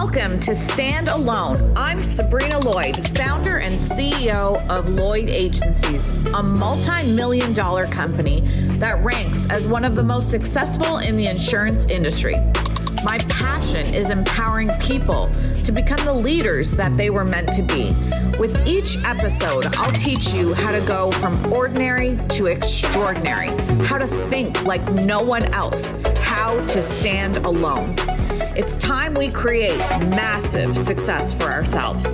Welcome to Stand Alone. I'm Sabrina Lloyd, founder and CEO of Lloyd Agencies, a multi million dollar company that ranks as one of the most successful in the insurance industry. My passion is empowering people to become the leaders that they were meant to be. With each episode, I'll teach you how to go from ordinary to extraordinary, how to think like no one else, how to stand alone. It's time we create massive success for ourselves.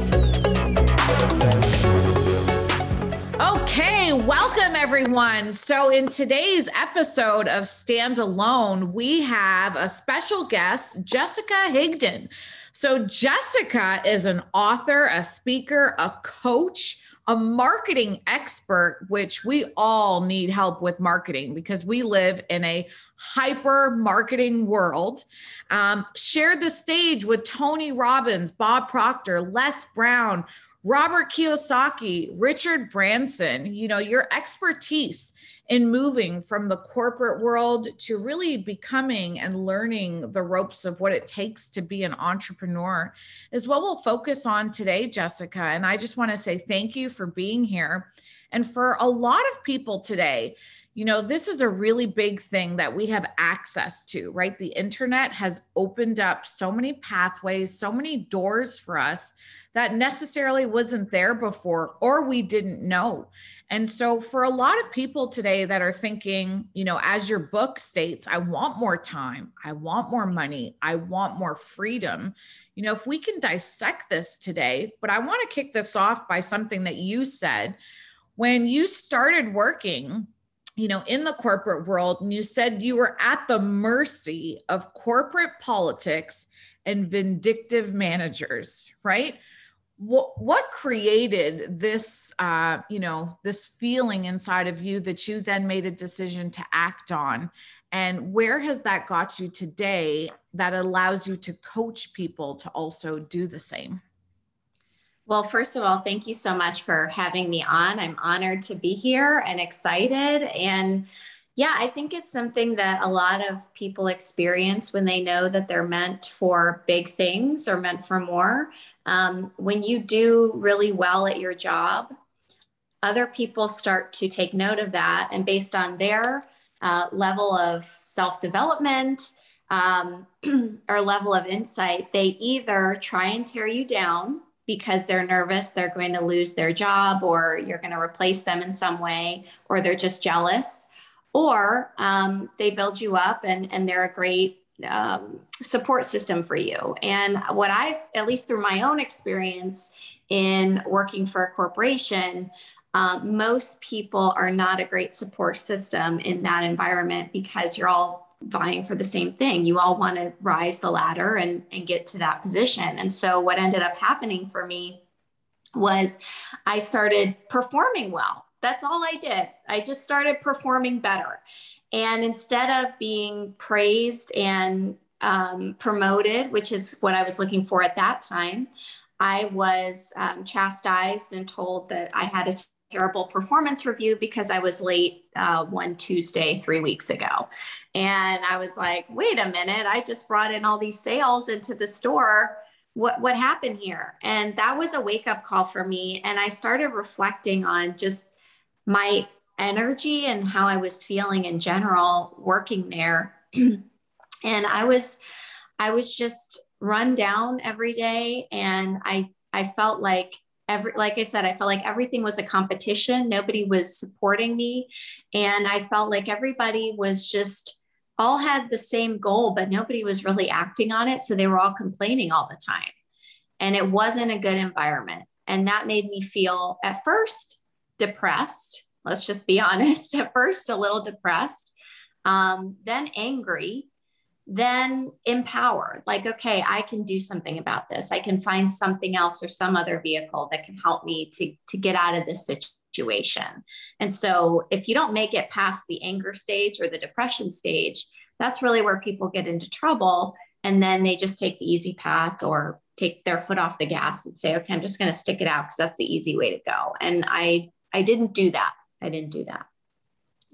Okay, welcome everyone. So, in today's episode of Stand Alone, we have a special guest, Jessica Higdon. So, Jessica is an author, a speaker, a coach a marketing expert, which we all need help with marketing because we live in a hyper marketing world. Um, shared the stage with Tony Robbins, Bob Proctor, Les Brown, Robert Kiyosaki, Richard Branson. You know, your expertise in moving from the corporate world to really becoming and learning the ropes of what it takes to be an entrepreneur is what we'll focus on today, Jessica. And I just want to say thank you for being here. And for a lot of people today, you know, this is a really big thing that we have access to, right? The internet has opened up so many pathways, so many doors for us that necessarily wasn't there before or we didn't know. And so, for a lot of people today that are thinking, you know, as your book states, I want more time, I want more money, I want more freedom. You know, if we can dissect this today, but I want to kick this off by something that you said when you started working you know, in the corporate world, and you said you were at the mercy of corporate politics and vindictive managers, right? What what created this, uh, you know, this feeling inside of you that you then made a decision to act on, and where has that got you today that allows you to coach people to also do the same? Well, first of all, thank you so much for having me on. I'm honored to be here and excited. And yeah, I think it's something that a lot of people experience when they know that they're meant for big things or meant for more. Um, when you do really well at your job, other people start to take note of that. And based on their uh, level of self development um, or level of insight, they either try and tear you down because they're nervous they're going to lose their job or you're going to replace them in some way or they're just jealous or um, they build you up and, and they're a great um, support system for you and what i've at least through my own experience in working for a corporation um, most people are not a great support system in that environment because you're all vying for the same thing. You all want to rise the ladder and, and get to that position. And so what ended up happening for me was I started performing well. That's all I did. I just started performing better. And instead of being praised and um, promoted, which is what I was looking for at that time, I was um, chastised and told that I had a terrible performance review because I was late uh, one Tuesday three weeks ago. And I was like, wait a minute, I just brought in all these sales into the store. What, what happened here? And that was a wake up call for me. And I started reflecting on just my energy and how I was feeling in general working there. and I was, I was just run down every day. And I, I felt like every like i said i felt like everything was a competition nobody was supporting me and i felt like everybody was just all had the same goal but nobody was really acting on it so they were all complaining all the time and it wasn't a good environment and that made me feel at first depressed let's just be honest at first a little depressed um, then angry then empowered like okay i can do something about this. I can find something else or some other vehicle that can help me to to get out of this situation. And so if you don't make it past the anger stage or the depression stage that's really where people get into trouble. And then they just take the easy path or take their foot off the gas and say okay i'm just going to stick it out because that's the easy way to go. And i i didn't do that i didn't do that.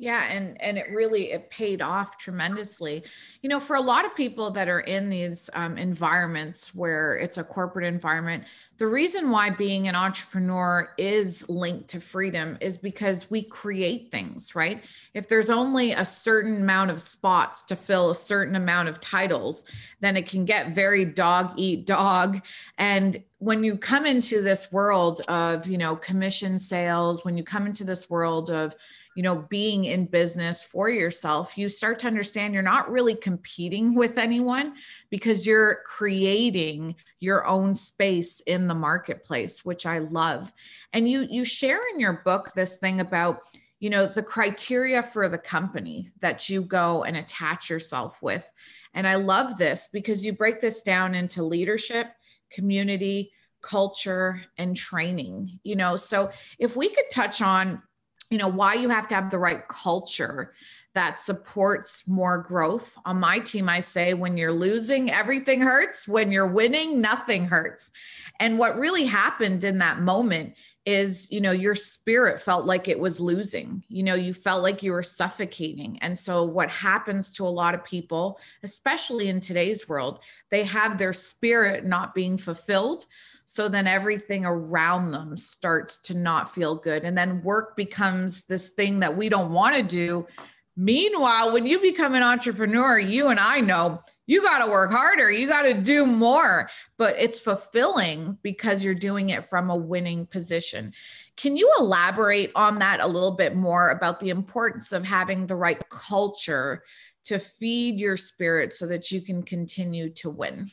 Yeah and and it really it paid off tremendously. You know for a lot of people that are in these um, environments where it's a corporate environment the reason why being an entrepreneur is linked to freedom is because we create things right? If there's only a certain amount of spots to fill a certain amount of titles then it can get very dog eat dog. And when you come into this world of you know commission sales when you come into this world of you know being in business for yourself you start to understand you're not really competing with anyone because you're creating your own space in the marketplace which i love. And you you share in your book this thing about you know the criteria for the company that you go and attach yourself with. And i love this because you break this down into leadership community culture and training you know? So if we could touch on you know why you have to have the right culture that supports more growth on my team i say when you're losing everything hurts. When you're winning nothing hurts. And what really happened in that moment is you know your spirit felt like it was losing. You know you felt like you were suffocating. And so what happens to a lot of people especially in today's world they have their spirit not being fulfilled. So then everything around them starts to not feel good. And then work becomes this thing that we don't want to do. Meanwhile when you become an entrepreneur you and i know you got to work harder you got to do more but it's fulfilling because you're doing it from a winning position can you elaborate on that a little bit more about the importance of having the right culture to feed your spirit so that you can continue to win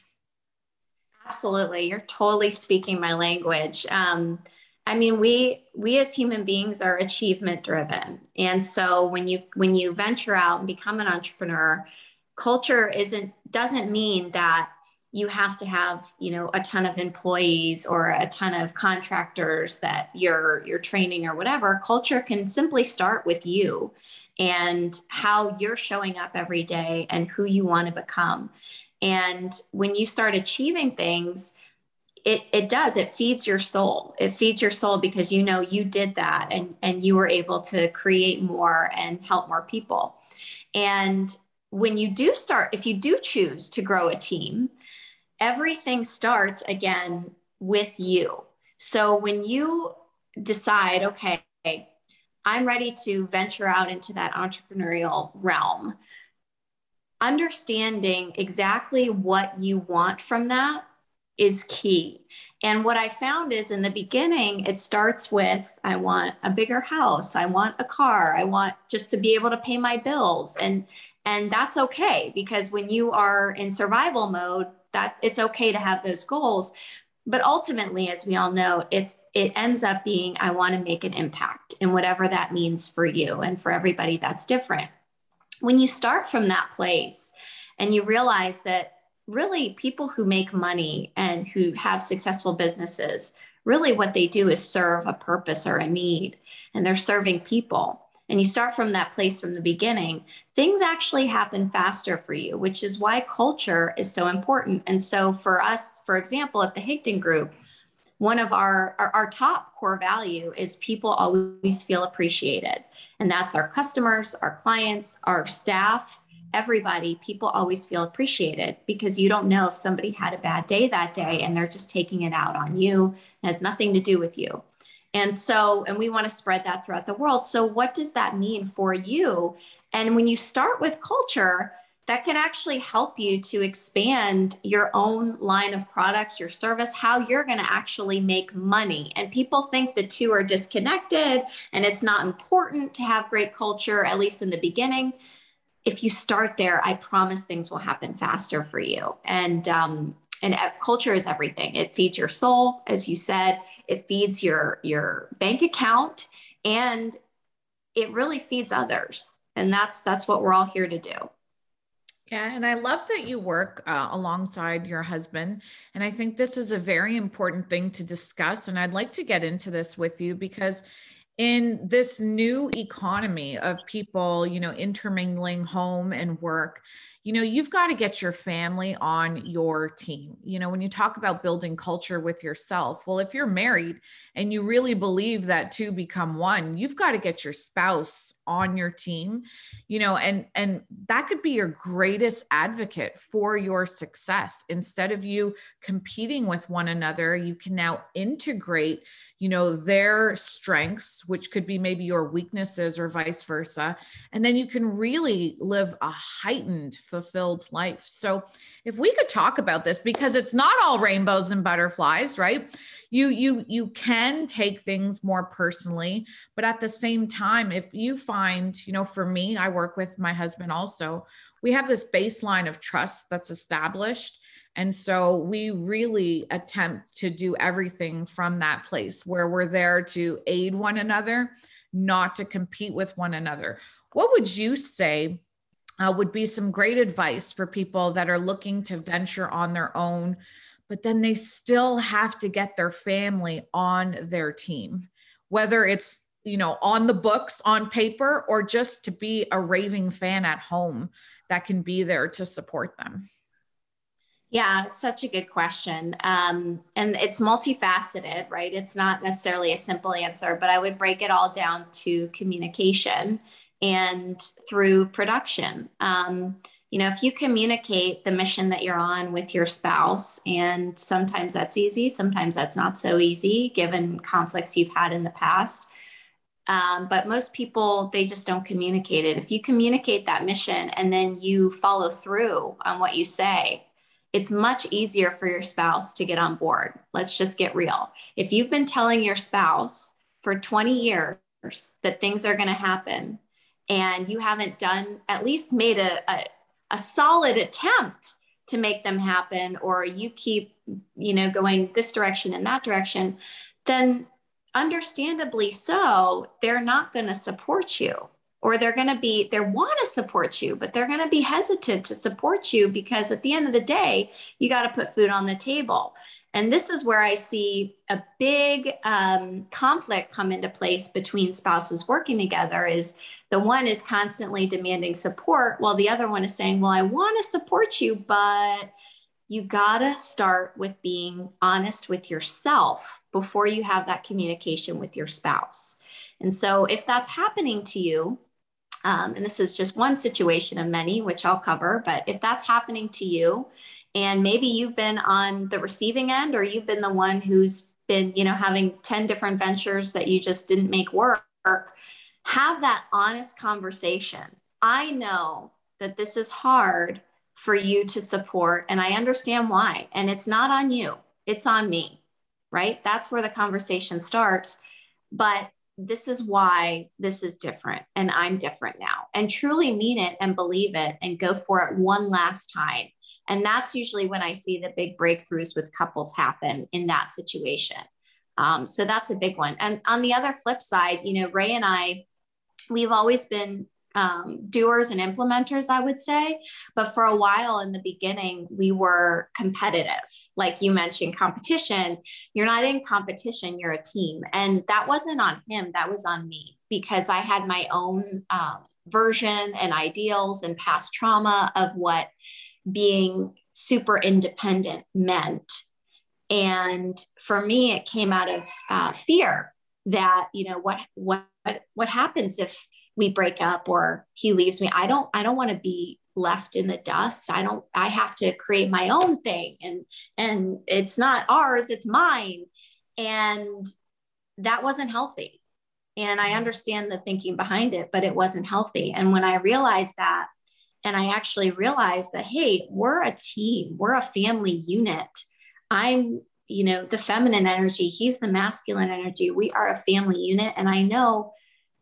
Absolutely. You're totally speaking my language. Um, I mean, we we as human beings are achievement driven. And so when you when you venture out and become an entrepreneur, culture isn't doesn't mean that you have to have, you know, a ton of employees or a ton of contractors that you're you're training or whatever. Culture can simply start with you and how you're showing up every day and who you want to become. And when you start achieving things, it, it does, it feeds your soul. It feeds your soul because you know you did that and, and you were able to create more and help more people. And when you do start, if you do choose to grow a team, everything starts again with you. So when you decide, okay, I'm ready to venture out into that entrepreneurial realm, understanding exactly what you want from that is key. And what I found is in the beginning, it starts with I want a bigger house, I want a car, I want just to be able to pay my bills. And and that's okay because when you are in survival mode, that it's okay to have those goals. But ultimately, as we all know, it's it ends up being I want to make an impact and whatever that means for you. And for everybody, that's different when you start from that place and you realize that really people who make money and who have successful businesses really what they do is serve a purpose or a need and they're serving people and you start from that place from the beginning things actually happen faster for you which is why culture is so important and so for us for example at the higdon group one of our, our, our top core value is people always feel appreciated and that's our customers, our clients, our staff, everybody. People always feel appreciated because you don't know if somebody had a bad day that day and they're just taking it out on you. It has nothing to do with you. And so, and we want to spread that throughout the world. So, what does that mean for you? And when you start with culture, that can actually help you to expand your own line of products, your service, how you're going to actually make money. And people think the two are disconnected and it's not important to have great culture, at least in the beginning. If you start there, I promise things will happen faster for you. And, um, and culture is everything. It feeds your soul, as you said. It feeds your your bank account, and it really feeds others. And that's that's what we're all here to do. Yeah, and I love that you work uh, alongside your husband. And I think this is a very important thing to discuss. And I'd like to get into this with you because in this new economy of people, you know, intermingling home and work, you know, you've got to get your family on your team. You know, when you talk about building culture with yourself, well, if you're married and you really believe that two become one, you've got to get your spouse on your team, you know, and and that could be your greatest advocate for your success. Instead of you competing with one another, you can now integrate you know their strengths which could be maybe your weaknesses or vice versa. And then you can really live a heightened fulfilled life. So if we could talk about this because it's not all rainbows and butterflies right? You you you can take things more personally but at the same time if you find you know for me i work with my husband also we have this baseline of trust that's established and so we really attempt to do everything from that place where we're there to aid one another, not to compete with one another. What would you say uh, would be some great advice for people that are looking to venture on their own, but then they still have to get their family on their team, whether it's you know on the books on paper or just to be a raving fan at home that can be there to support them yeah, such a good question. Um, and it's multifaceted, right? It's not necessarily a simple answer, but I would break it all down to communication and through production. Um, you know, if you communicate the mission that you're on with your spouse, and sometimes that's easy, sometimes that's not so easy given conflicts you've had in the past. Um, but most people, they just don't communicate it. If you communicate that mission and then you follow through on what you say, it's much easier for your spouse to get on board. Let's just get real. If you've been telling your spouse for 20 years that things are going to happen and you haven't done, at least made a, a, a solid attempt to make them happen, or you keep, you know, going this direction and that direction, then understandably so, they're not going to support you or they're going to be they want to support you but they're going to be hesitant to support you because at the end of the day you got to put food on the table. And this is where i see a big um, conflict come into place between spouses working together is the one is constantly demanding support while the other one is saying well i want to support you but you got to start with being honest with yourself before you have that communication with your spouse. And so if that's happening to you um, and this is just one situation of many, which I'll cover. But if that's happening to you, and maybe you've been on the receiving end, or you've been the one who's been, you know, having 10 different ventures that you just didn't make work, have that honest conversation. I know that this is hard for you to support, and I understand why. And it's not on you, it's on me, right? That's where the conversation starts. But this is why this is different and I'm different now. And truly mean it and believe it and go for it one last time. And that's usually when I see the big breakthroughs with couples happen in that situation. Um, so that's a big one. And on the other flip side, you know, Ray and I, we've always been um, doers and implementers, I would say. But for a while in the beginning, we were competitive. Like you mentioned, competition. You're not in competition, you're a team. And that wasn't on him, that was on me because I had my own um, version and ideals and past trauma of what being super independent meant. And for me, it came out of uh, fear that, you know, what, what, what happens if we break up or he leaves me i don't i don't want to be left in the dust. I don't i have to create my own thing and and it's not ours it's mine. And that wasn't healthy. And i understand the thinking behind it but it wasn't healthy. And when i realized that and i actually realized that hey we're a team we're a family unit. I'm you know the feminine energy he's the masculine energy. We are a family unit. And i know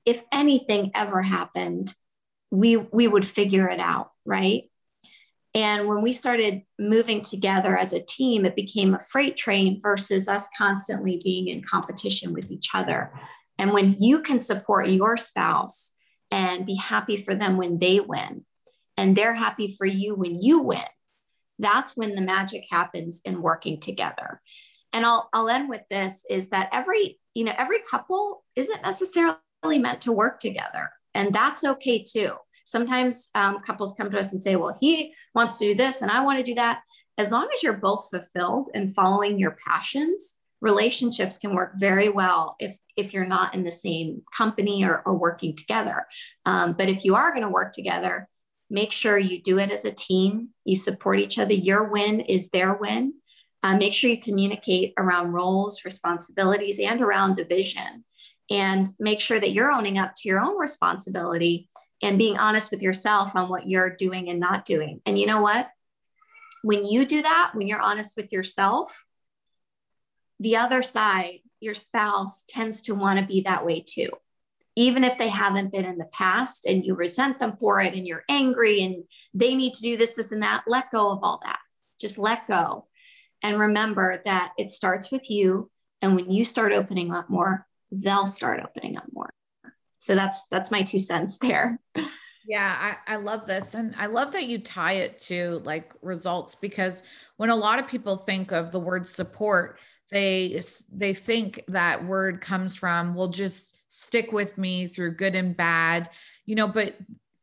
if anything ever happened, we we would figure it out, right? And when we started moving together as a team, it became a freight train versus us constantly being in competition with each other. And when you can support your spouse and be happy for them when they win, and they're happy for you when you win, that's when the magic happens in working together. And I'll, I'll end with this is that every, you know, every couple isn't necessarily meant to work together. And that's okay too. Sometimes um, couples come to us and say, well, he wants to do this and I want to do that. As long as you're both fulfilled and following your passions, relationships can work very well if if you're not in the same company or, or working together. Um, but if you are going to work together, make sure you do it as a team. You support each other. Your win is their win. Uh, make sure you communicate around roles, responsibilities, and around the vision. And make sure that you're owning up to your own responsibility and being honest with yourself on what you're doing and not doing. And you know what? When you do that, when you're honest with yourself, the other side, your spouse, tends to want to be that way too. Even if they haven't been in the past and you resent them for it and you're angry and they need to do this, this, and that, let go of all that. Just let go. And remember that it starts with you. And when you start opening up more, they'll start opening up more. So that's that's my two cents there. Yeah, I, I love this. And I love that you tie it to like results because when a lot of people think of the word support, they they think that word comes from, well, just stick with me through good and bad, you know, but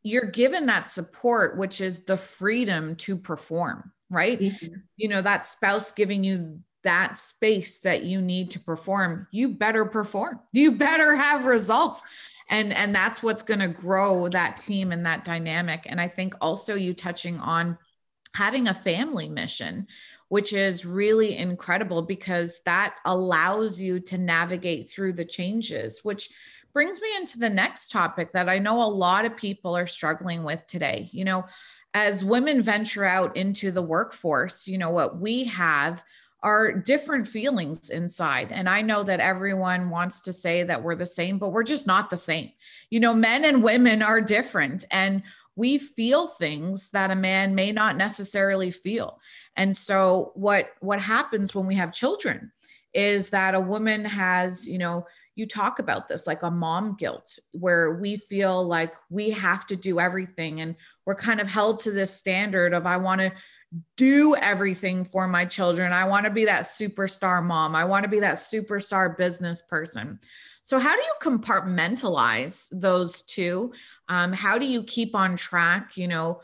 you're given that support, which is the freedom to perform right? Mm-hmm. You know, that spouse giving you that space that you need to perform, you better perform. You better have results. And and that's what's going to grow that team and that dynamic. And I think also you touching on having a family mission which is really incredible because that allows you to navigate through the changes which brings me into the next topic that I know a lot of people are struggling with today. You know, as women venture out into the workforce, you know, what we have are different feelings inside. And I know that everyone wants to say that we're the same, but we're just not the same. You know, men and women are different and we feel things that a man may not necessarily feel. And so what what happens when we have children is that a woman has, you know, you talk about this like a mom guilt where we feel like we have to do everything and we're kind of held to this standard of i want to do everything for my children i want to be that superstar mom i want to be that superstar business person so how do you compartmentalize those two um, how do you keep on track you know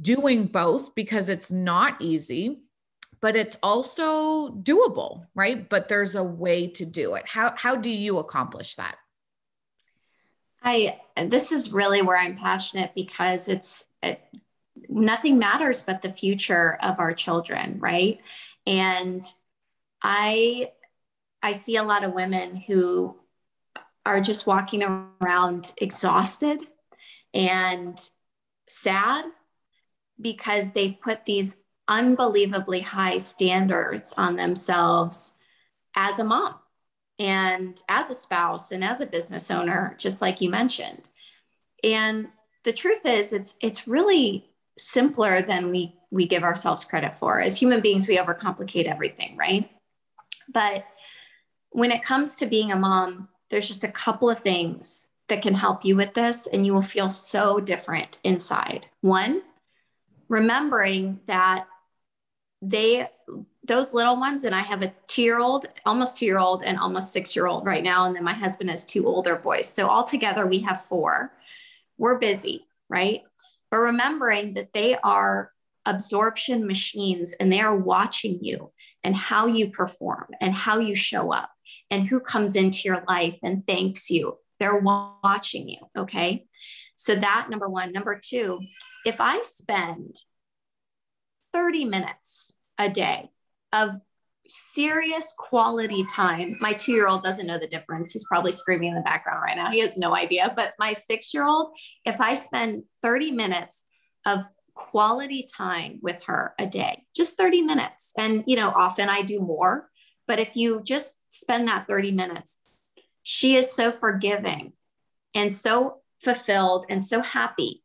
doing both because it's not easy but it's also doable, right? But there's a way to do it. How how do you accomplish that? I this is really where I'm passionate because it's it, nothing matters but the future of our children, right? And I I see a lot of women who are just walking around exhausted and sad because they put these unbelievably high standards on themselves as a mom and as a spouse and as a business owner just like you mentioned and the truth is it's it's really simpler than we we give ourselves credit for. As human beings we overcomplicate everything right? But when it comes to being a mom there's just a couple of things that can help you with this and you will feel so different inside. One remembering that they those little ones and i have a two year old almost two year old and almost six year old right now and then my husband has two older boys. So altogether we have four. We're busy right but remembering that they are absorption machines and they are watching you and how you perform and how you show up and who comes into your life and thanks you. They're watching you okay? So that number one. Number two if i spend 30 minutes a day of serious quality time. My two year old doesn't know the difference. He's probably screaming in the background right now. He has no idea. But my six year old, if I spend 30 minutes of quality time with her a day, just 30 minutes, and you know, often I do more, but if you just spend that 30 minutes, she is so forgiving and so fulfilled and so happy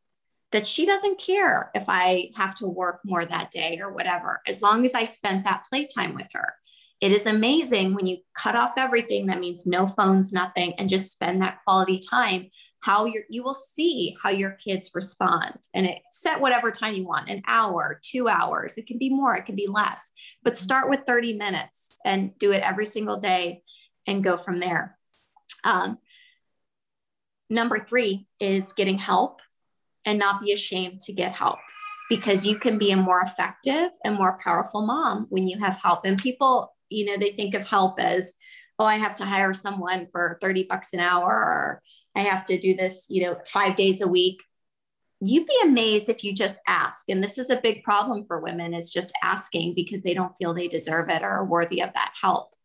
that she doesn't care if I have to work more that day or whatever, as long as I spent that playtime with her. It is amazing when you cut off everything, that means no phones, nothing, and just spend that quality time. How you you will see how your kids respond, and it set whatever time you want an hour, two hours. It can be more, it can be less, but start with 30 minutes and do it every single day and go from there. Um, number three is getting help and not be ashamed to get help because you can be a more effective and more powerful mom when you have help. And people, you know, they think of help as, oh, I have to hire someone for 30 bucks an hour or I have to do this, you know, five days a week. You'd be amazed if you just ask. And this is a big problem for women is just asking because they don't feel they deserve it or are worthy of that help.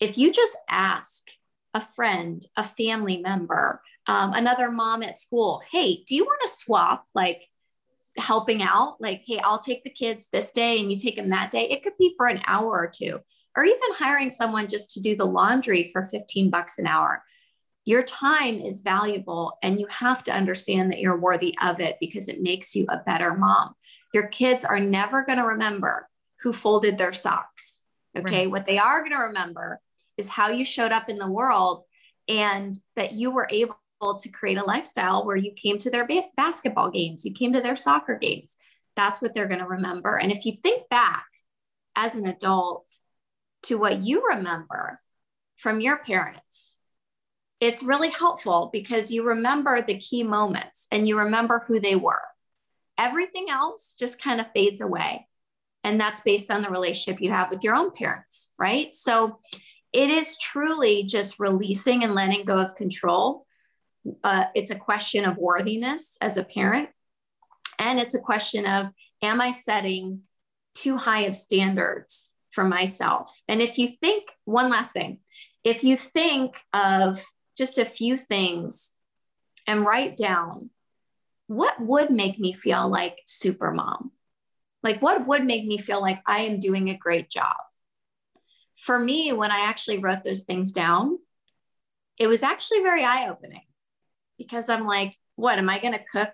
If you just ask a friend, a family member, um, another mom at school, hey, do you want to swap like helping out? Like, hey, I'll take the kids this day and you take them that day. It could be for an hour or two, or even hiring someone just to do the laundry for 15 bucks an hour. Your time is valuable and you have to understand that you're worthy of it because it makes you a better mom. Your kids are never going to remember who folded their socks. Okay. Right. What they are going to remember is how you showed up in the world and that you were able to create a lifestyle where you came to their basketball games, you came to their soccer games. That's what they're going to remember. And if you think back as an adult to what you remember from your parents, it's really helpful because you remember the key moments and you remember who they were. Everything else just kind of fades away. And that's based on the relationship you have with your own parents, right? So it is truly just releasing and letting go of control. Uh, it's a question of worthiness as a parent. And it's a question of, am I setting too high of standards for myself? And if you think, one last thing, if you think of just a few things and write down what would make me feel like super mom? Like, what would make me feel like I am doing a great job? for me, when I actually wrote those things down, it was actually very eye opening because I'm like, what am I going to cook?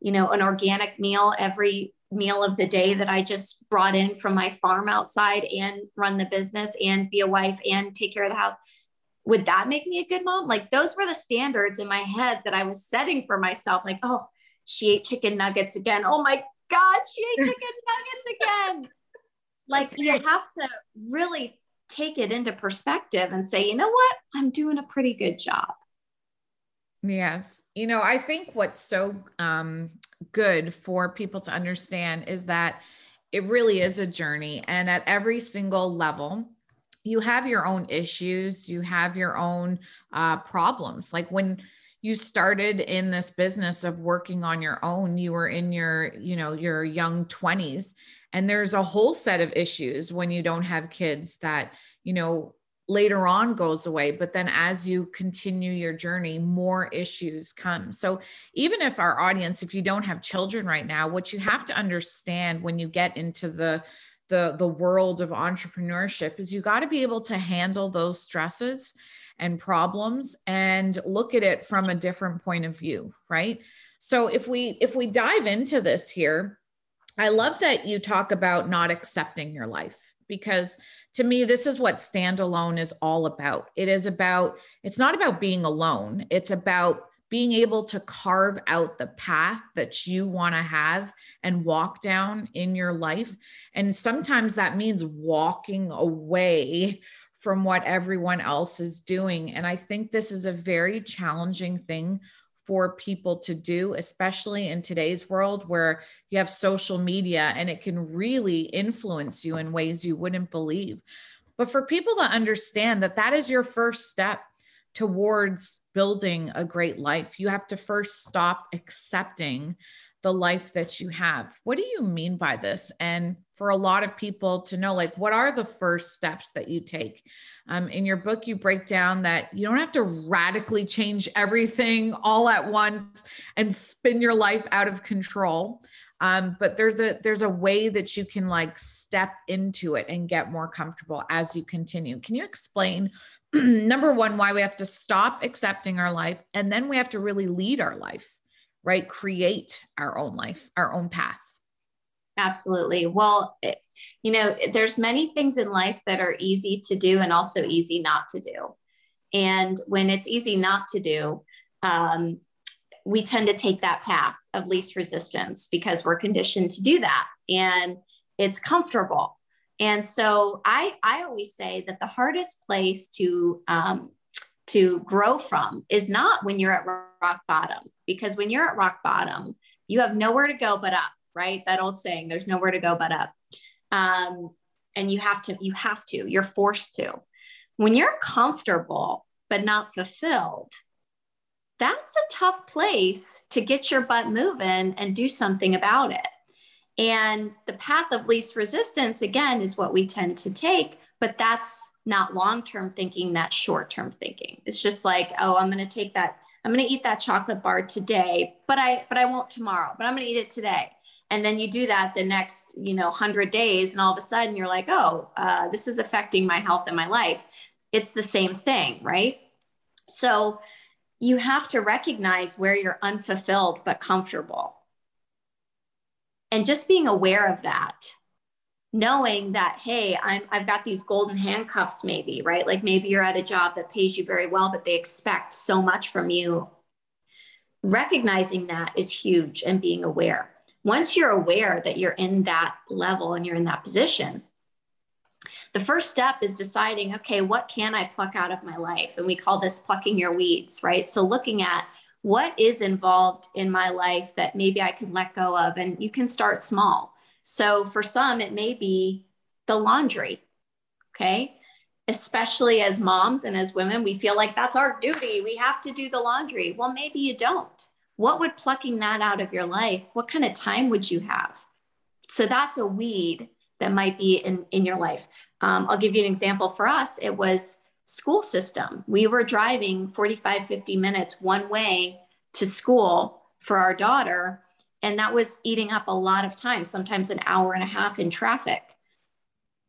You know, an organic meal every meal of the day that I just brought in from my farm outside and run the business and be a wife and take care of the house. Would that make me a good mom? Like those were the standards in my head that I was setting for myself. Like, oh, she ate chicken nuggets again. Oh my God, she ate chicken nuggets again. Like you have to really take it into perspective and say, you know what? I'm doing a pretty good job. Yes. You know, I think what's so um, good for people to understand is that it really is a journey. And at every single level, you have your own issues, you have your own uh, problems. Like when you started in this business of working on your own, you were in your, you know, your young 20s and there's a whole set of issues when you don't have kids that you know later on goes away but then as you continue your journey more issues come. So even if our audience if you don't have children right now what you have to understand when you get into the the the world of entrepreneurship is you got to be able to handle those stresses and problems and look at it from a different point of view right? So if we if we dive into this here I love that you talk about not accepting your life because to me, this is what standalone is all about. It is about, it's not about being alone, it's about being able to carve out the path that you want to have and walk down in your life. And sometimes that means walking away from what everyone else is doing. And I think this is a very challenging thing for people to do, especially in today's world where you have social media and it can really influence you in ways you wouldn't believe. But for people to understand that that is your first step towards building a great life, you have to first stop accepting the life that you have. What do you mean by this? And for a lot of people to know, like, what are the first steps that you take? Um, in your book, you break down that you don't have to radically change everything all at once and spin your life out of control. Um, but there's a there's a way that you can like step into it and get more comfortable as you continue. Can you explain number one why we have to stop accepting our life and then we have to really lead our life? Right? Create our own life, our own path. Absolutely. Well, it, you know, there's many things in life that are easy to do and also easy not to do. And when it's easy not to do, um, we tend to take that path of least resistance because we're conditioned to do that and it's comfortable. And so I, I always say that the hardest place to um, to grow from is not when you're at rock bottom, because when you're at rock bottom, You have nowhere to go but up, right? That old saying, there's nowhere to go but up. Um, and you have to, you have to, you're forced to. When you're comfortable but not fulfilled, that's a tough place to get your butt moving and do something about it. And the path of least resistance, again, is what we tend to take, but that's not long term thinking, that's short term thinking. It's just like, oh, I'm going to take that, I'm going to eat that chocolate bar today, but I, but I won't tomorrow, but I'm going to eat it today. And then you do that the next, you know, 100 days, and all of a sudden you're like, oh, uh, this is affecting my health and my life. It's the same thing, right? So you have to recognize where you're unfulfilled but comfortable and just being aware of that knowing that hey I'm, i've got these golden handcuffs maybe right like maybe you're at a job that pays you very well but they expect so much from you recognizing that is huge and being aware once you're aware that you're in that level and you're in that position the first step is deciding okay what can i pluck out of my life and we call this plucking your weeds right so looking at what is involved in my life that maybe I could let go of? And you can start small. So for some, it may be the laundry. Okay. Especially as moms and as women, we feel like that's our duty. We have to do the laundry. Well, maybe you don't. What would plucking that out of your life? What kind of time would you have? So that's a weed that might be in, in your life. Um, I'll give you an example. For us, it was school system. We were driving 45, 50 minutes one way to school for our daughter. And that was eating up a lot of time, sometimes an hour and a half in traffic.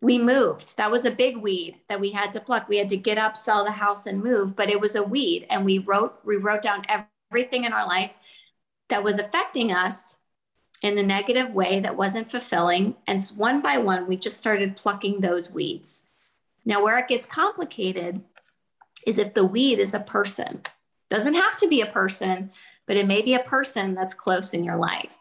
We moved. That was a big weed that we had to pluck. We had to get up, sell the house, and move, but it was a weed. And we wrote, we wrote down everything in our life that was affecting us in a negative way that wasn't fulfilling. And one by one, we just started plucking those weeds. Now, where it gets complicated is if the weed is a person. Doesn't have to be a person, but it may be a person that's close in your life.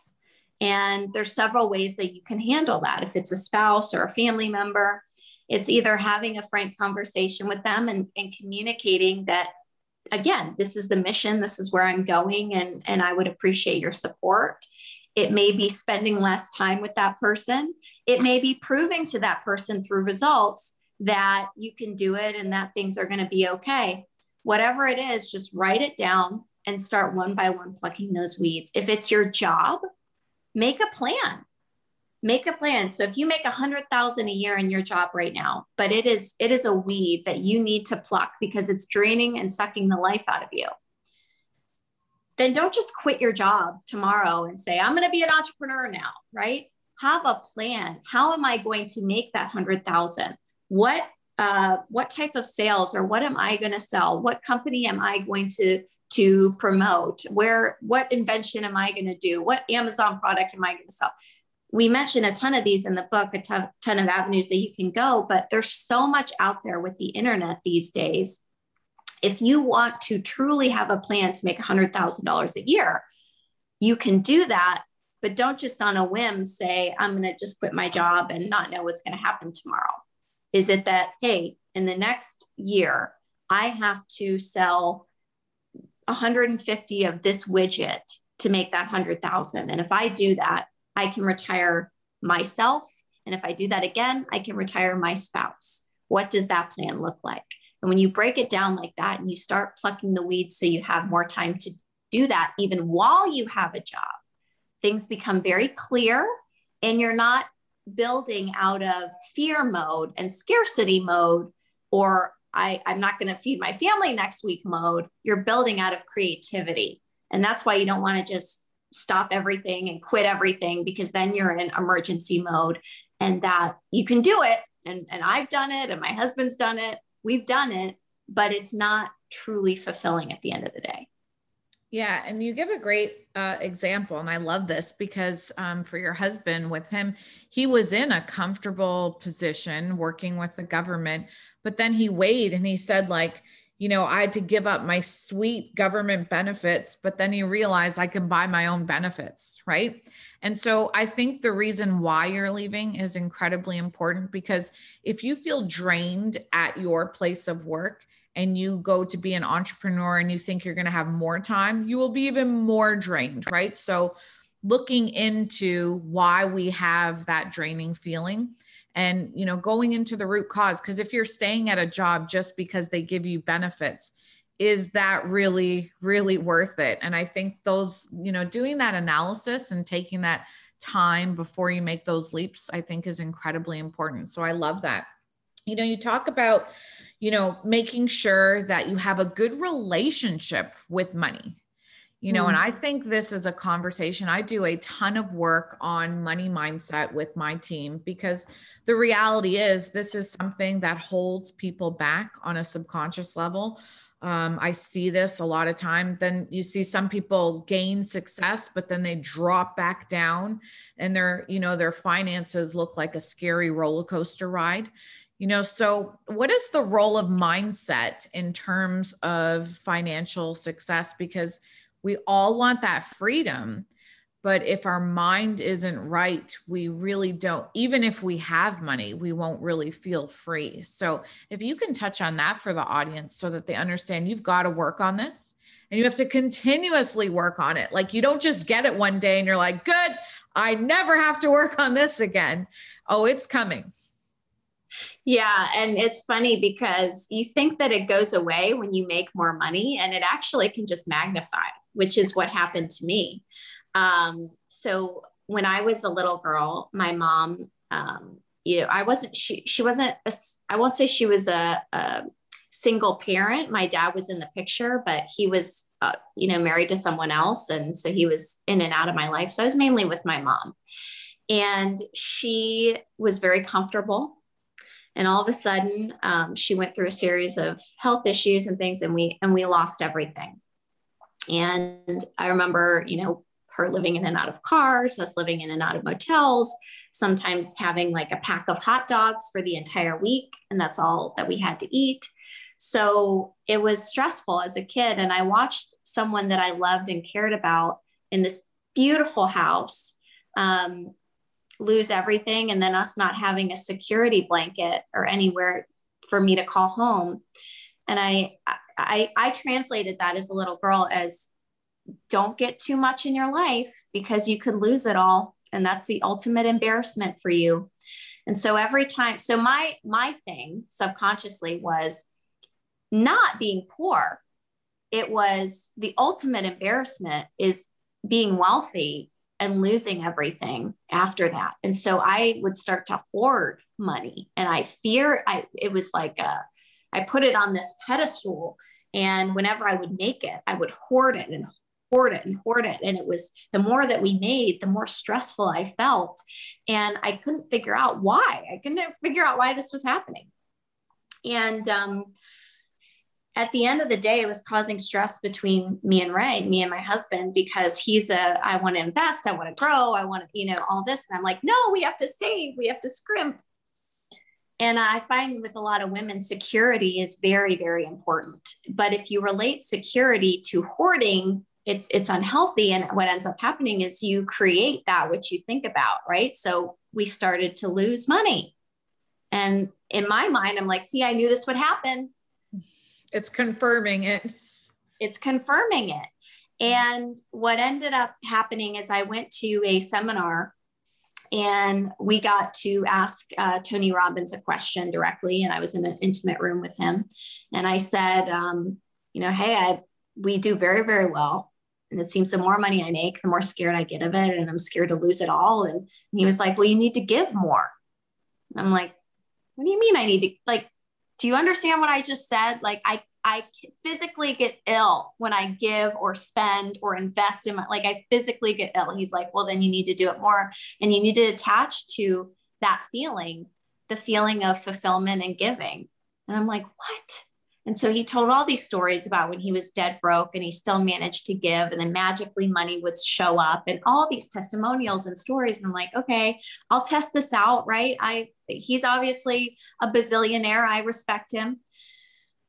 And there's several ways that you can handle that. If it's a spouse or a family member, it's either having a frank conversation with them and, and communicating that, again, this is the mission, this is where I'm going, and, and I would appreciate your support. It may be spending less time with that person. It may be proving to that person through results that you can do it and that things are going to be okay. Whatever it is, just write it down and start one by one plucking those weeds. If it's your job, make a plan. Make a plan. So if you make a hundred thousand a year in your job right now, but it is it is a weed that you need to pluck because it's draining and sucking the life out of you, then don't just quit your job tomorrow and say, I'm going to be an entrepreneur now, right? Have a plan. How am I going to make that hundred thousand? what uh, what type of sales or what am I going to sell? What company am I going to to promote? Where what invention am I going to do? What Amazon product am I going to sell? We mention a ton of these in the book, a ton, ton of avenues that you can go, but there's so much out there with the internet these days. If you want to truly have a plan to make $100,000 a year, you can do that, but don't just on a whim say, I'm going to just quit my job and not know what's going to happen tomorrow is it that, hey, in the next year, I have to sell 150 of this widget to make that 100,000. And if I do that, I can retire myself. And if I do that again, I can retire my spouse. What does that plan look like? And when you break it down like that and you start plucking the weeds so you have more time to do that, even while you have a job, things become very clear and you're not building out of fear mode and scarcity mode or I, I'm not going to feed my family next week mode. You're building out of creativity. And that's why you don't want to just stop everything and quit everything because then you're in emergency mode and that you can do it. And, and I've done it and my husband's done it. We've done it, but it's not truly fulfilling at the end of the day. Yeah, and you give a great uh, example, and I love this because um, for your husband, with him, he was in a comfortable position working with the government, but then he weighed and he said, like, you know, I had to give up my sweet government benefits, but then he realized I can buy my own benefits, right? And so I think the reason why you're leaving is incredibly important because if you feel drained at your place of work, and you go to be an entrepreneur and you think you're going to have more time, you will be even more drained, right? So looking into why we have that draining feeling and you know going into the root cause because if you're staying at a job just because they give you benefits is that really really worth it? And i think those you know doing that analysis and taking that time before you make those leaps i think is incredibly important. So i love that you know you talk about you know making sure that you have a good relationship with money you know, mm. and I think this is a conversation. I do a ton of work on money mindset with my team because the reality is this is something that holds people back on a subconscious level. Um, I see this a lot of time. Then you see some people gain success, but then they drop back down and their, you know, their finances look like a scary roller coaster ride. You know, so what is the role of mindset in terms of financial success? Because we all want that freedom but if our mind isn't right we really don't even if we have money we won't really feel free. So if you can touch on that for the audience so that they understand you've got to work on this and you have to continuously work on it. Like you don't just get it one day and you're like good i never have to work on this again. Oh it's coming yeah. And it's funny because you think that it goes away when you make more money, and it actually can just magnify, which is what happened to me. Um, so when I was a little girl, my mom, um, you know, I wasn't, she, she wasn't, I won't say she was a, a single parent. My dad was in the picture, but he was, uh, you know, married to someone else. And so he was in and out of my life. So I was mainly with my mom. And she was very comfortable and all of a sudden um, she went through a series of health issues and things and we and we lost everything. And i remember you know her living in and out of cars us living in and out of motels sometimes having like a pack of hot dogs for the entire week and that's all that we had to eat. So it was stressful as a kid and i watched someone that i loved and cared about in this beautiful house um, lose everything and then us not having a security blanket or anywhere for me to call home. And i i i translated that as a little girl as don't get too much in your life because you could lose it all and that's the ultimate embarrassment for you. And so every time so my my thing subconsciously was not being poor. It was the ultimate embarrassment is being wealthy and losing everything after that. And so I would start to hoard money and I fear I it was like a, I put it on this pedestal and whenever I would make it, I would hoard it and hoard it and hoard it. And it was the more that we made, the more stressful I felt. And I couldn't figure out why. I couldn't figure out why this was happening. And um, at the end of the day, it was causing stress between me and Ray, me and my husband, because he's a, I want to invest, I want to grow, I want to, you know, all this. And I'm like, no, we have to save, we have to scrimp. And I find with a lot of women, security is very, very important. But if you relate security to hoarding, it's it's unhealthy. And what ends up happening is you create that which you think about, right? So we started to lose money. And in my mind, I'm like, see, I knew this would happen it's confirming it. It's confirming it. And what ended up happening is I went to a seminar and we got to ask uh, Tony Robbins a question directly. And I was in an intimate room with him. And I said, um, you know, hey, I, we do very, very well. And it seems the more money I make, the more scared I get of it. And I'm scared to lose it all. And, and he was like, well, you need to give more. And I'm like, what do you mean I need to like, do you understand what I just said? Like I I physically get ill when I give or spend or invest in my like I physically get ill. He's like, well, then you need to do it more. And you need to attach to that feeling, the feeling of fulfillment and giving. And I'm like, what? And so he told all these stories about when he was dead broke and he still managed to give, and then magically money would show up, and all these testimonials and stories. And I'm like, okay, I'll test this out, right? I he's obviously a bazillionaire. I respect him.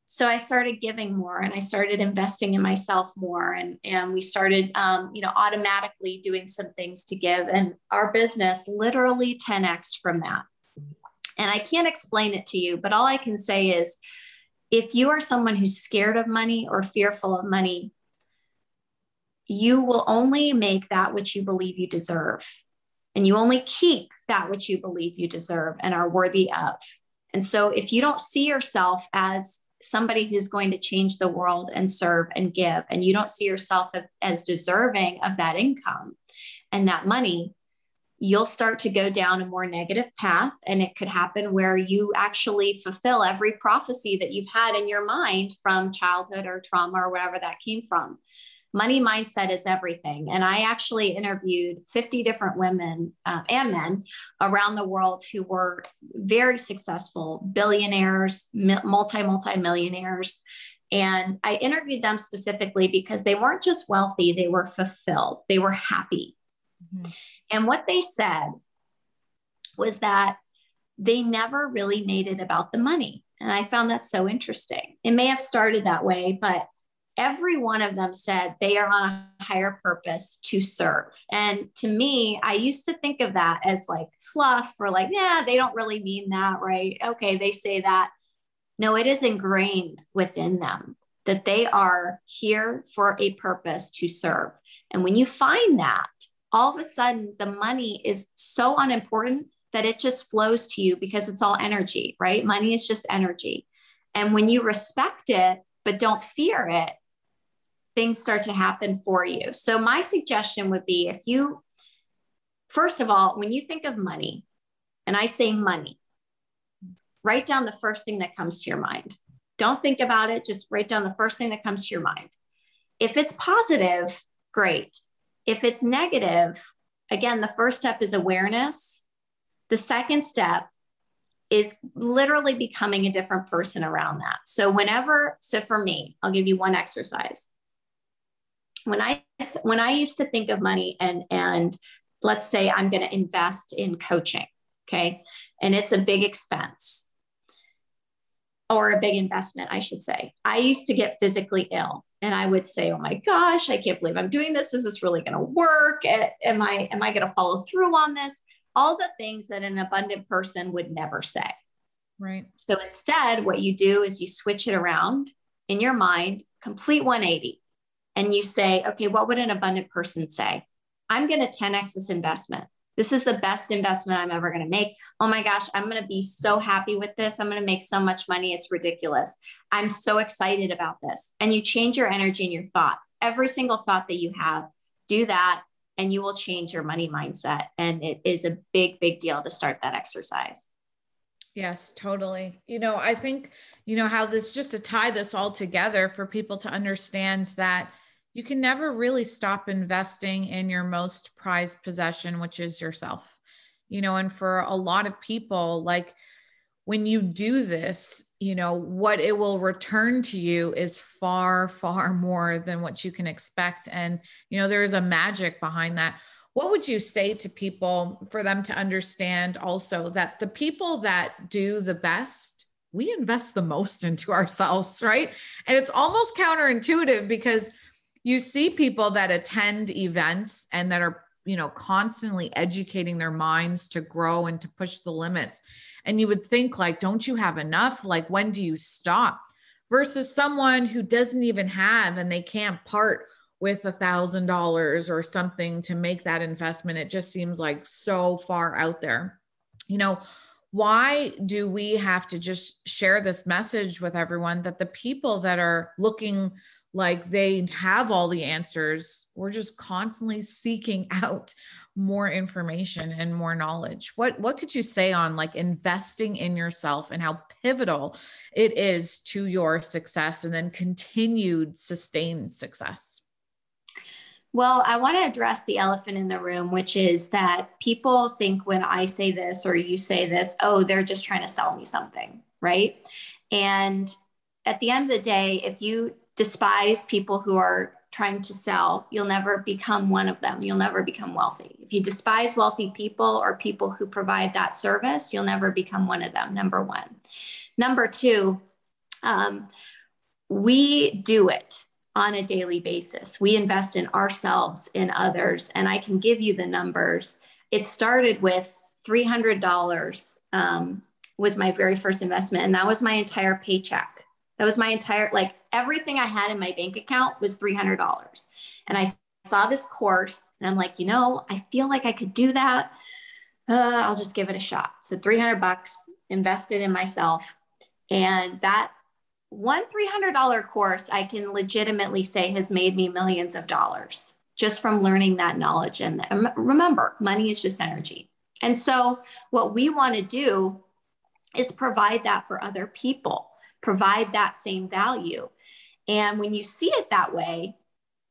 So I started giving more and I started investing in myself more. And, and we started, um, you know, automatically doing some things to give. And our business literally 10x from that. And I can't explain it to you, but all I can say is if you are someone who's scared of money or fearful of money, you will only make that which you believe you deserve. And you only keep that which you believe you deserve and are worthy of. And so if you don't see yourself as somebody who's going to change the world and serve and give, and you don't see yourself as deserving of that income and that money, you'll start to go down a more negative path. And it could happen where you actually fulfill every prophecy that you've had in your mind from childhood or trauma or wherever that came from money mindset is everything. And I actually interviewed 50 different women uh, and men around the world who were very successful billionaires, multi, multi millionaires. And I interviewed them specifically because they weren't just wealthy, they were fulfilled, they were happy. Mm-hmm. And what they said was that they never really made it about the money. And I found that so interesting. It may have started that way, but every one of them said they are on a higher purpose to serve. And to me, I used to think of that as like fluff or like, yeah, they don't really mean that, right? Okay, they say that. No, it is ingrained within them that they are here for a purpose to serve. And when you find that, all of a sudden the money is so unimportant that it just flows to you because it's all energy, right? Money is just energy. And when you respect it, but don't fear it, things start to happen for you. So, my suggestion would be if you, first of all, when you think of money, and I say money, write down the first thing that comes to your mind. Don't think about it, just write down the first thing that comes to your mind. If it's positive, great. If it's negative, again, the first step is awareness. The second step is literally becoming a different person around that. So, whenever, so for me, I'll give you one exercise when I when I used to think of money and and let's say I'm going to invest in coaching, okay, and it's a big expense or a big investment, I should say. I used to get physically ill and I would say, "Oh my gosh, I can't believe I'm doing this. Is this really going to work? Am I am I going to follow through on this?" All the things that an abundant person would never say. Right. So instead, what you do is you switch it around in your mind, complete 180 and you say, okay, what would an abundant person say? I'm going to 10x this investment. This is the best investment I'm ever going to make. Oh my gosh, I'm going to be so happy with this. I'm going to make so much money. It's ridiculous. I'm so excited about this. And you change your energy and your thought. Every single thought that you have, do that and you will change your money mindset. And it is a big, big deal to start that exercise. Yes, totally. You know, I think, you know, how this just to tie this all together for people to understand that you can never really stop investing in your most prized possession, which is yourself. You know, and for a lot of people, like when you do this, you know, what it will return to you is far, far more than what you can expect. And, you know, there is a magic behind that. What would you say to people for them to understand also that the people that do the best, we invest the most into ourselves, right? And it's almost counterintuitive because you see people that attend events and that are you know constantly educating their minds to grow and to push the limits. And you would think like don't you have enough? Like when do you stop? Versus someone who doesn't even have and they can't part with a thousand dollars or something to make that investment. It just seems like so far out there. You know why do we have to just share this message with everyone that the people that are looking like they have all the answers. We're just constantly seeking out more information and more knowledge. What what could you say on like investing in yourself and how pivotal it is to your success and then continued sustained success? Well, I want to address the elephant in the room, which is that people think when I say this or you say this, oh, they're just trying to sell me something, right? And at the end of the day, if you despise people who are trying to sell, you'll never become one of them. You'll never become wealthy. If you despise wealthy people or people who provide that service, you'll never become one of them, number one. Number two, um, we do it on a daily basis. We invest in ourselves, in others, and I can give you the numbers. It started with $300 um, was my very first investment, and that was my entire paycheck. That was my entire, like everything I had in my bank account was $300. And I saw this course and I'm like, you know, I feel like I could do that. Uh, I'll just give it a shot. So 300 bucks invested in myself. And that one $300 course, I can legitimately say has made me millions of dollars just from learning that knowledge. And remember, money is just energy. And so, what we want to do is provide that for other people, provide that same value. And when you see it that way,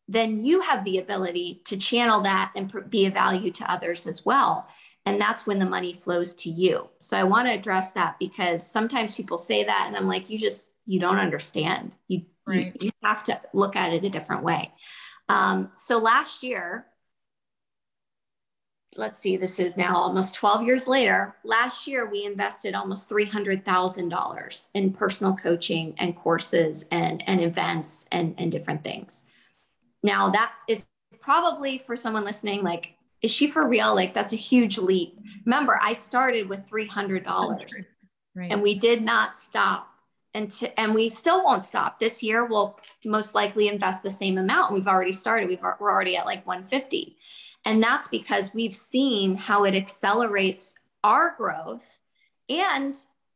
then you have the ability to channel that and be a value to others as well. And that's when the money flows to you. So I want to address that because sometimes people say that, and I'm like, you just, you don't understand. You, right. you, you have to look at it a different way. Um, so last year, let's see, this is now almost 12 years later. Last year, we invested almost $300,000 in personal coaching and courses and, and events and, and different things. Now, that is probably for someone listening, like, is she for real? Like, that's a huge leap. Remember, I started with $300 right. and we did not stop and to, and we still won't stop. This year we'll most likely invest the same amount. We've already started. We've we're already at like 150. And that's because we've seen how it accelerates our growth and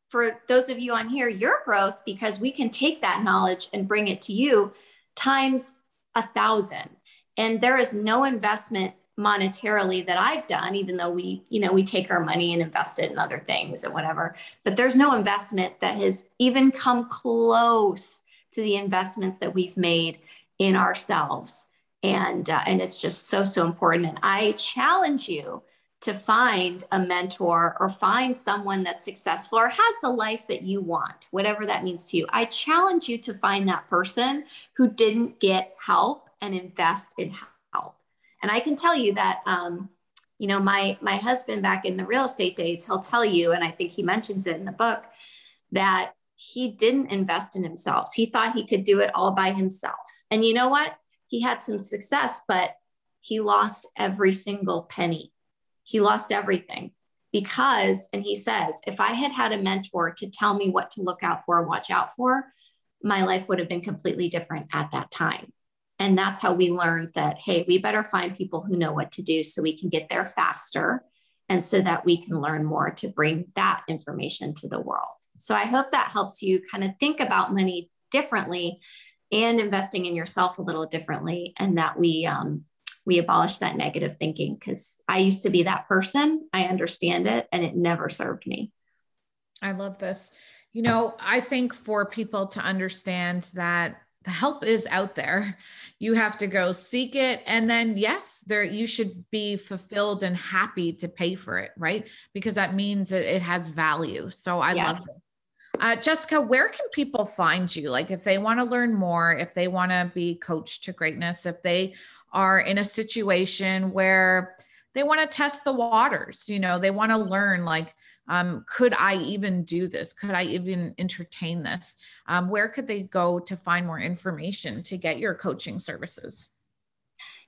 for those of you on here, your growth because we can take that knowledge and bring it to you times a thousand. And there is no investment monetarily that I've done, even though we, you know, we take our money and invest it in other things and whatever. But there's no investment that has even come close to the investments that we've made in ourselves. And uh, and it's just so so important. And I challenge you to find a mentor or find someone that's successful or has the life that you want, whatever that means to you. I challenge you to find that person who didn't get help and invest in help and I can tell you that, um, you know, my my husband back in the real estate days, he'll tell you, and I think he mentions it in the book, that he didn't invest in himself. He thought he could do it all by himself. And you know what? He had some success, but he lost every single penny. He lost everything because, and he says, if I had had a mentor to tell me what to look out for, watch out for, my life would have been completely different at that time. And that's how we learned that, hey, we better find people who know what to do so we can get there faster and so that we can learn more to bring that information to the world. So I hope that helps you kind of think about money differently and investing in yourself a little differently and that we um, we abolish that negative thinking because I used to be that person. I understand it and it never served me. I love this. You know, I think for people to understand that the help is out there. You have to go seek it. And then, yes, there you should be fulfilled and happy to pay for it, right? Because that means that it has value. So I yes. love it. Uh, Jessica, where can people find you? Like if they want to learn more, if they want to be coached to greatness, if they are in a situation where they want to test the waters, you know, they want to learn like, um, could I even do this? Could I even entertain this? Um, where could they go to find more information to get your coaching services?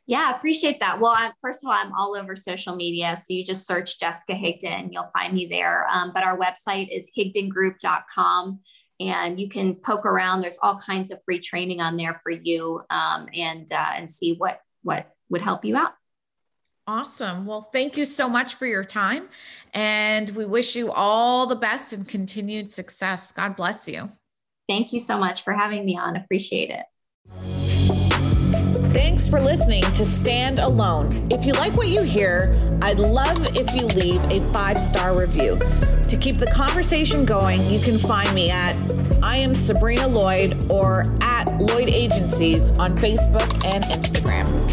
Yeah, appreciate that. Well, I, first of all, I'm all over social media. So you just search Jessica Higdon, you'll find me there. Um, but our website is higdongroup.com and you can poke around. There's all kinds of free training on there for you um, and, uh, and see what, what would help you out. Awesome. Well, thank you so much for your time. And we wish you all the best and continued success. God bless you. Thank you so much for having me on. Appreciate it. Thanks for listening to Stand Alone. If you like what you hear, I'd love if you leave a five star review. To keep the conversation going, you can find me at I am Sabrina Lloyd or at Lloyd Agencies on Facebook and Instagram.